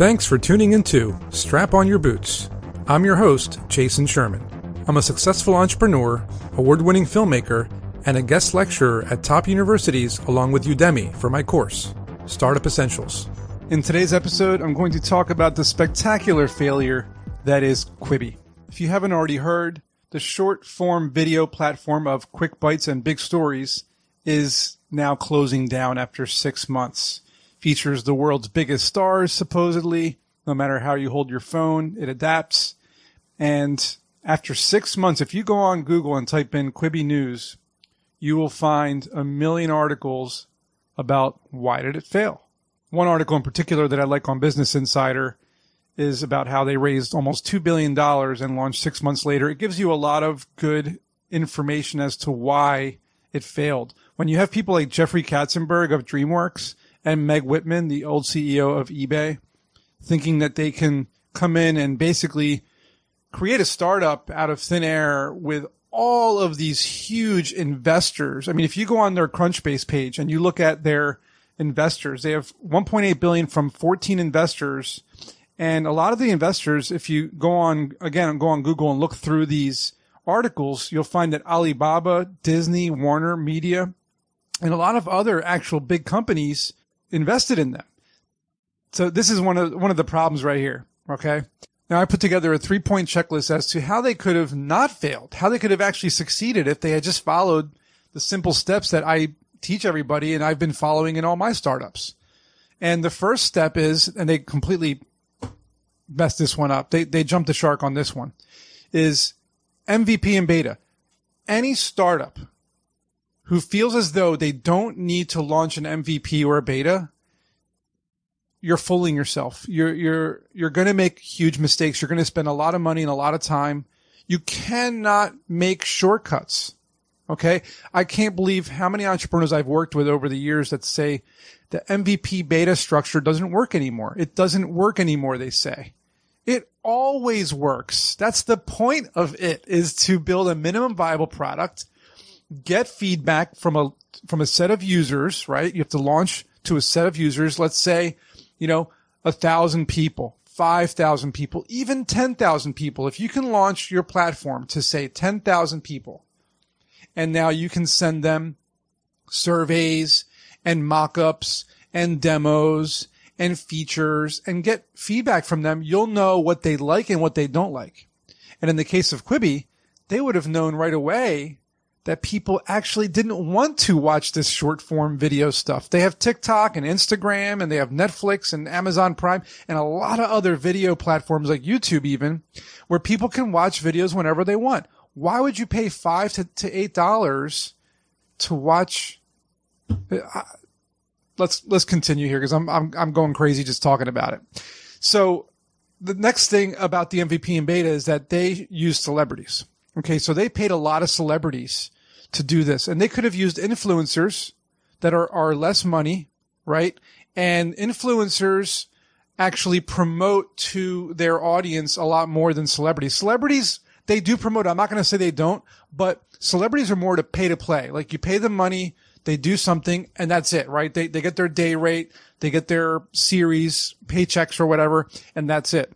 Thanks for tuning into Strap On Your Boots. I'm your host, Jason Sherman. I'm a successful entrepreneur, award winning filmmaker, and a guest lecturer at top universities along with Udemy for my course, Startup Essentials. In today's episode, I'm going to talk about the spectacular failure that is Quibi. If you haven't already heard, the short form video platform of Quick Bites and Big Stories is now closing down after six months features the world's biggest stars, supposedly. No matter how you hold your phone, it adapts. And after six months, if you go on Google and type in Quibi News, you will find a million articles about why did it fail. One article in particular that I like on Business Insider is about how they raised almost $2 billion and launched six months later. It gives you a lot of good information as to why it failed. When you have people like Jeffrey Katzenberg of DreamWorks and Meg Whitman, the old CEO of eBay, thinking that they can come in and basically create a startup out of thin air with all of these huge investors. I mean, if you go on their Crunchbase page and you look at their investors, they have 1.8 billion from 14 investors. And a lot of the investors, if you go on, again, go on Google and look through these articles, you'll find that Alibaba, Disney, Warner Media, and a lot of other actual big companies invested in them. So this is one of one of the problems right here. Okay. Now I put together a three point checklist as to how they could have not failed, how they could have actually succeeded if they had just followed the simple steps that I teach everybody and I've been following in all my startups. And the first step is, and they completely messed this one up. They, they jumped the shark on this one is MVP and beta. Any startup who feels as though they don't need to launch an MVP or a beta, you're fooling yourself. You're, you're, you're going to make huge mistakes. You're going to spend a lot of money and a lot of time. You cannot make shortcuts. Okay. I can't believe how many entrepreneurs I've worked with over the years that say the MVP beta structure doesn't work anymore. It doesn't work anymore, they say. It always works. That's the point of it is to build a minimum viable product get feedback from a from a set of users, right? You have to launch to a set of users. Let's say, you know, a thousand people, five thousand people, even ten thousand people. If you can launch your platform to say ten thousand people, and now you can send them surveys and mock-ups and demos and features and get feedback from them, you'll know what they like and what they don't like. And in the case of Quibi, they would have known right away that people actually didn't want to watch this short form video stuff. They have TikTok and Instagram and they have Netflix and Amazon Prime and a lot of other video platforms like YouTube even where people can watch videos whenever they want. Why would you pay five to, to eight dollars to watch? Uh, let's, let's continue here because I'm, I'm, I'm going crazy just talking about it. So the next thing about the MVP and beta is that they use celebrities. Okay, so they paid a lot of celebrities to do this, and they could have used influencers that are are less money, right? And influencers actually promote to their audience a lot more than celebrities. Celebrities they do promote. I'm not going to say they don't, but celebrities are more to pay to play. Like you pay them money, they do something, and that's it, right? They they get their day rate, they get their series paychecks or whatever, and that's it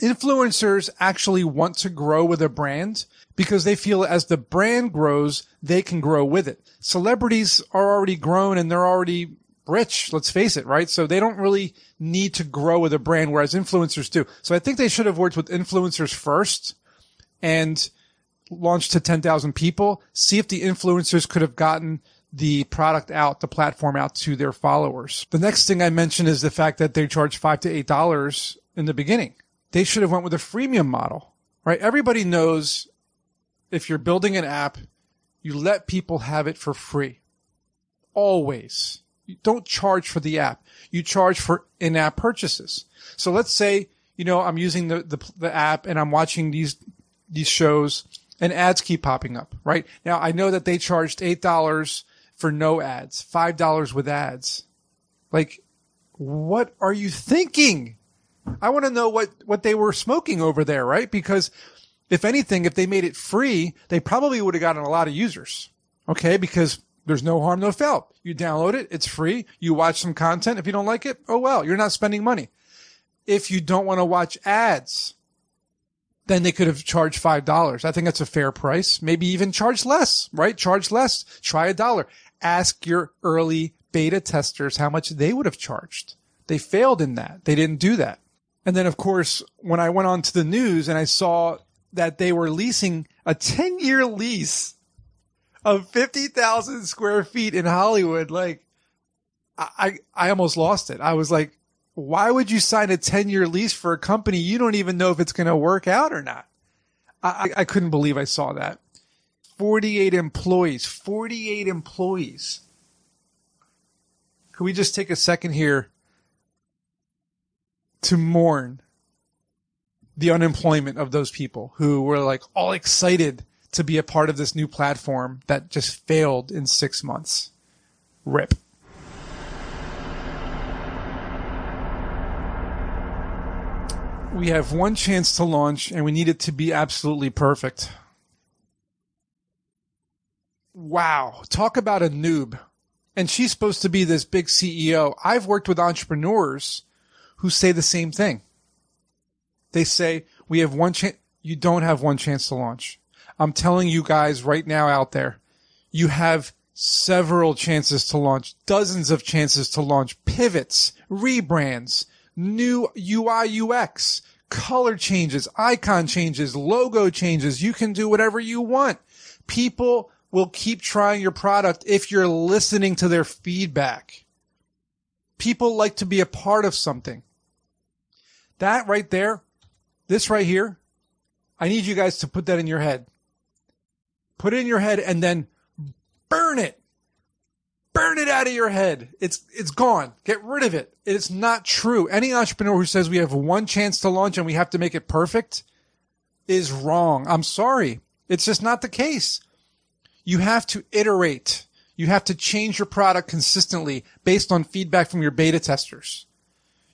influencers actually want to grow with a brand because they feel as the brand grows, they can grow with it. Celebrities are already grown and they're already rich. Let's face it, right? So they don't really need to grow with a brand, whereas influencers do. So I think they should have worked with influencers first and launched to 10,000 people. See if the influencers could have gotten the product out, the platform out to their followers. The next thing I mentioned is the fact that they charge five to eight dollars in the beginning they should have went with a freemium model, right? Everybody knows if you're building an app, you let people have it for free. Always. You don't charge for the app. You charge for in-app purchases. So let's say, you know, I'm using the, the, the app and I'm watching these, these shows and ads keep popping up, right? Now I know that they charged $8 for no ads, $5 with ads. Like, what are you thinking? I want to know what, what they were smoking over there, right? Because if anything, if they made it free, they probably would have gotten a lot of users. Okay. Because there's no harm, no foul. You download it. It's free. You watch some content. If you don't like it, oh well, you're not spending money. if you don't want to watch ads, then they could have charged $5. I think that's a fair price. Maybe even charge less, right? Charge less. Try a dollar. Ask your early beta testers how much they would have charged. They failed in that. They didn't do that. And then, of course, when I went on to the news and I saw that they were leasing a 10 year lease of 50,000 square feet in Hollywood, like I, I almost lost it. I was like, why would you sign a 10 year lease for a company you don't even know if it's going to work out or not? I, I couldn't believe I saw that. 48 employees, 48 employees. Could we just take a second here to mourn the unemployment of those people who were like all excited to be a part of this new platform that just failed in six months? Rip. we have one chance to launch and we need it to be absolutely perfect. Wow. Talk about a noob. And she's supposed to be this big CEO. I've worked with entrepreneurs who say the same thing. They say, we have one chance. You don't have one chance to launch. I'm telling you guys right now out there, you have several chances to launch, dozens of chances to launch, pivots, rebrands, new UI UX, color changes, icon changes, logo changes. You can do whatever you want. People will keep trying your product if you're listening to their feedback. People like to be a part of something. That right there, this right here, I need you guys to put that in your head. Put it in your head and then burn it burn it out of your head. It's, it's gone. Get rid of it. It's not true. Any entrepreneur who says we have one chance to launch and we have to make it perfect is wrong. I'm sorry. It's just not the case. You have to iterate. You have to change your product consistently based on feedback from your beta testers.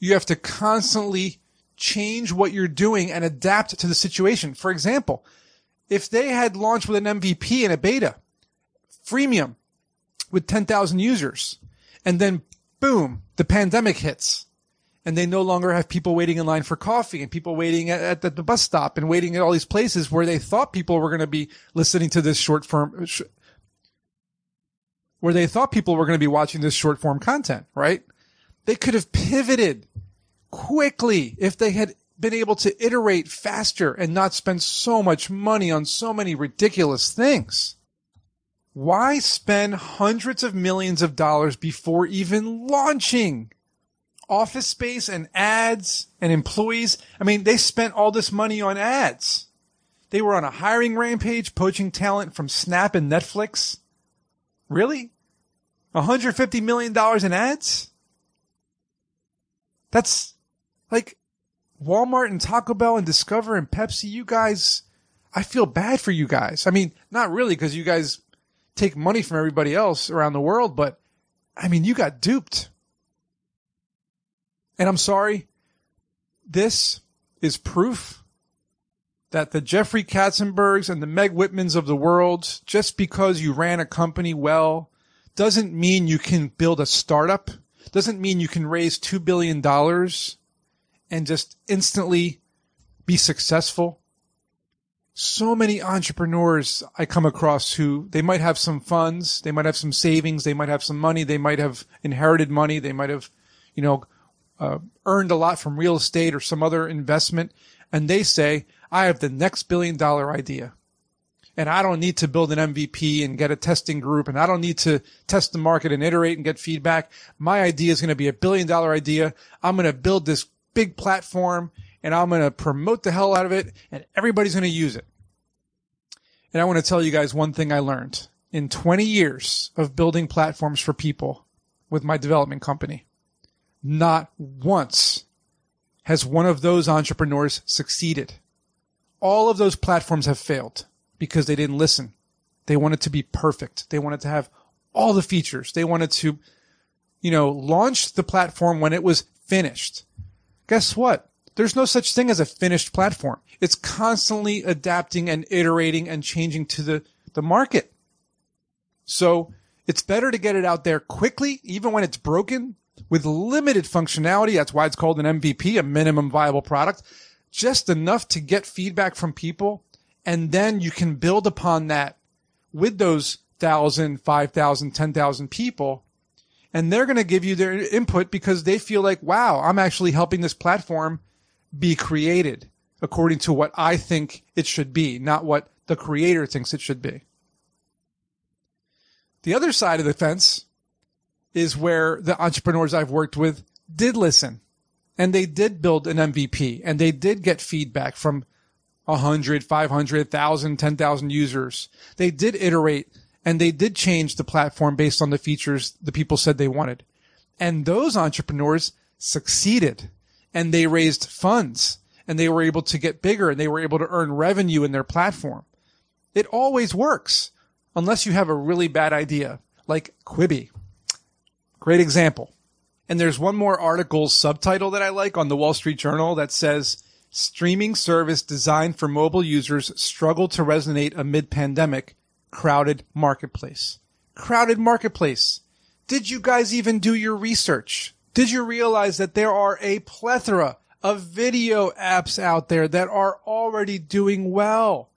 You have to constantly change what you're doing and adapt to the situation. For example, if they had launched with an MVP and a beta, freemium, with 10,000 users. And then boom, the pandemic hits and they no longer have people waiting in line for coffee and people waiting at, the bus stop and waiting at all these places where they thought people were going to be listening to this short form, where they thought people were going to be watching this short form content, right? They could have pivoted quickly if they had been able to iterate faster and not spend so much money on so many ridiculous things. Why spend hundreds of millions of dollars before even launching? Office space and ads and employees. I mean, they spent all this money on ads. They were on a hiring rampage, poaching talent from Snap and Netflix. Really? $150 million in ads? That's like Walmart and Taco Bell and Discover and Pepsi. You guys, I feel bad for you guys. I mean, not really because you guys take money from everybody else around the world, but I mean, you got duped. And I'm sorry, this is proof that the Jeffrey Katzenbergs and the Meg Whitmans of the world, just because you ran a company well, doesn't mean you can build a startup, doesn't mean you can raise $2 billion and just instantly be successful so many entrepreneurs I come across who they might have some funds, they might have some savings, they might have some money, they might have inherited money, they might have, you know, uh, earned a lot from real estate or some other investment. And they say, I have the next billion dollar idea. And I don't need to build an MVP and get a testing group. And I don't need to test the market and iterate and get feedback. My idea is going to be a billion dollar idea. I'm going to build this big platform and I'm going to promote the hell out of it and everybody's going to use it. And I want to tell you guys one thing I learned in 20 years of building platforms for people with my development company. Not once has one of those entrepreneurs succeeded. All of those platforms have failed because they didn't listen. They wanted to be perfect. They wanted to have all the features. They wanted to, you know, launch the platform when it was finished. Guess what? There's no such thing as a finished platform. It's constantly adapting and iterating and changing to the, the market. So it's better to get it out there quickly, even when it's broken, with limited functionality. That's why it's called an MVP, a minimum viable product. Just enough to get feedback from people. And then you can build upon that with those thousand, five thousand, ten thousand people. And they're going to give you their input because they feel like, wow, I'm actually helping this platform be created according to what I think it should be, not what the creator thinks it should be. The other side of the fence is where the entrepreneurs I've worked with did listen and they did build an MVP and they did get feedback from 100, 500, 1,000, 10,000 users. They did iterate and they did change the platform based on the features the people said they wanted. And those entrepreneurs succeeded and they raised funds and they were able to get bigger and they were able to earn revenue in their platform. It always works unless you have a really bad idea, like Quibi. Great example. And there's one more article subtitle that I like on the Wall Street Journal that says streaming service designed for mobile users struggle to resonate amid pandemic crowded marketplace. Crowded marketplace. Did you guys even do your research? Did you realize that there are a plethora of video apps out there that are already doing well?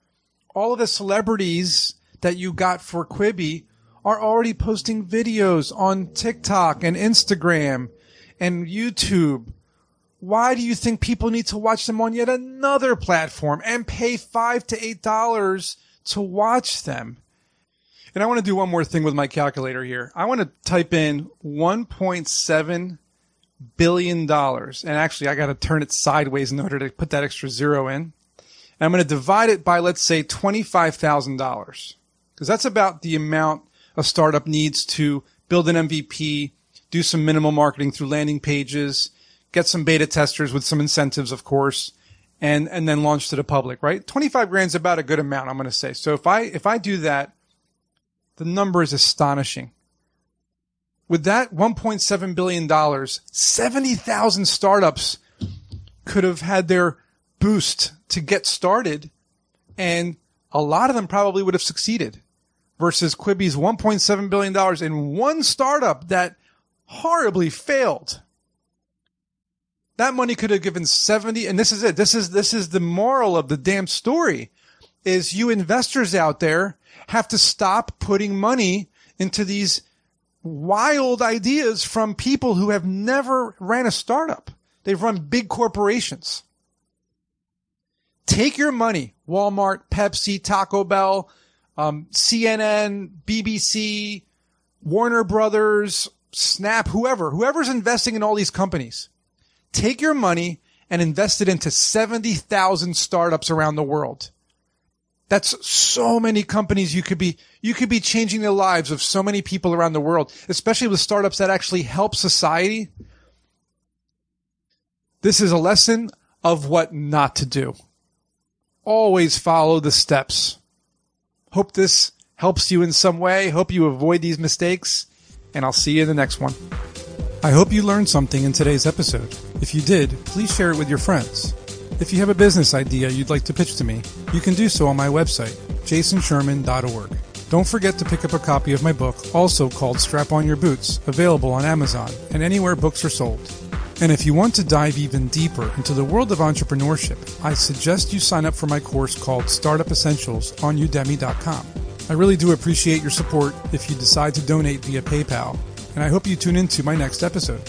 All of the celebrities that you got for Quibi are already posting videos on TikTok and Instagram and YouTube. Why do you think people need to watch them on yet another platform and pay five to eight dollars to watch them? And I want to do one more thing with my calculator here. I want to type in 1.7 billion dollars. And actually, I got to turn it sideways in order to put that extra zero in. And I'm going to divide it by, let's say, $25,000 because that's about the amount a startup needs to build an MVP, do some minimal marketing through landing pages, get some beta testers with some incentives, of course, and, and then launch to the public, right? 25 grand is about a good amount, I'm going to say. So if I, if I do that, the number is astonishing. With that $1.7 billion, 70,000 startups could have had their boost to get started and a lot of them probably would have succeeded versus Quibi's $1.7 billion in one startup that horribly failed. That money could have given 70, and this is it. This is, this is the moral of the damn story is you investors out there have to stop putting money into these wild ideas from people who have never ran a startup. They've run big corporations. Take your money, Walmart, Pepsi, Taco Bell, um, CNN, BBC, Warner Brothers, Snap, whoever, whoever's investing in all these companies, take your money and invest it into 70,000 startups around the world. That's so many companies you could be, you could be changing the lives of so many people around the world, especially with startups that actually help society. This is a lesson of what not to do. Always follow the steps. Hope this helps you in some way. Hope you avoid these mistakes, and I'll see you in the next one. I hope you learned something in today's episode. If you did, please share it with your friends. If you have a business idea you'd like to pitch to me, you can do so on my website, jasonsherman.org. Don't forget to pick up a copy of my book, also called Strap On Your Boots, available on Amazon and anywhere books are sold. And if you want to dive even deeper into the world of entrepreneurship, I suggest you sign up for my course called Startup Essentials on udemy.com. I really do appreciate your support if you decide to donate via PayPal, and I hope you tune into my next episode.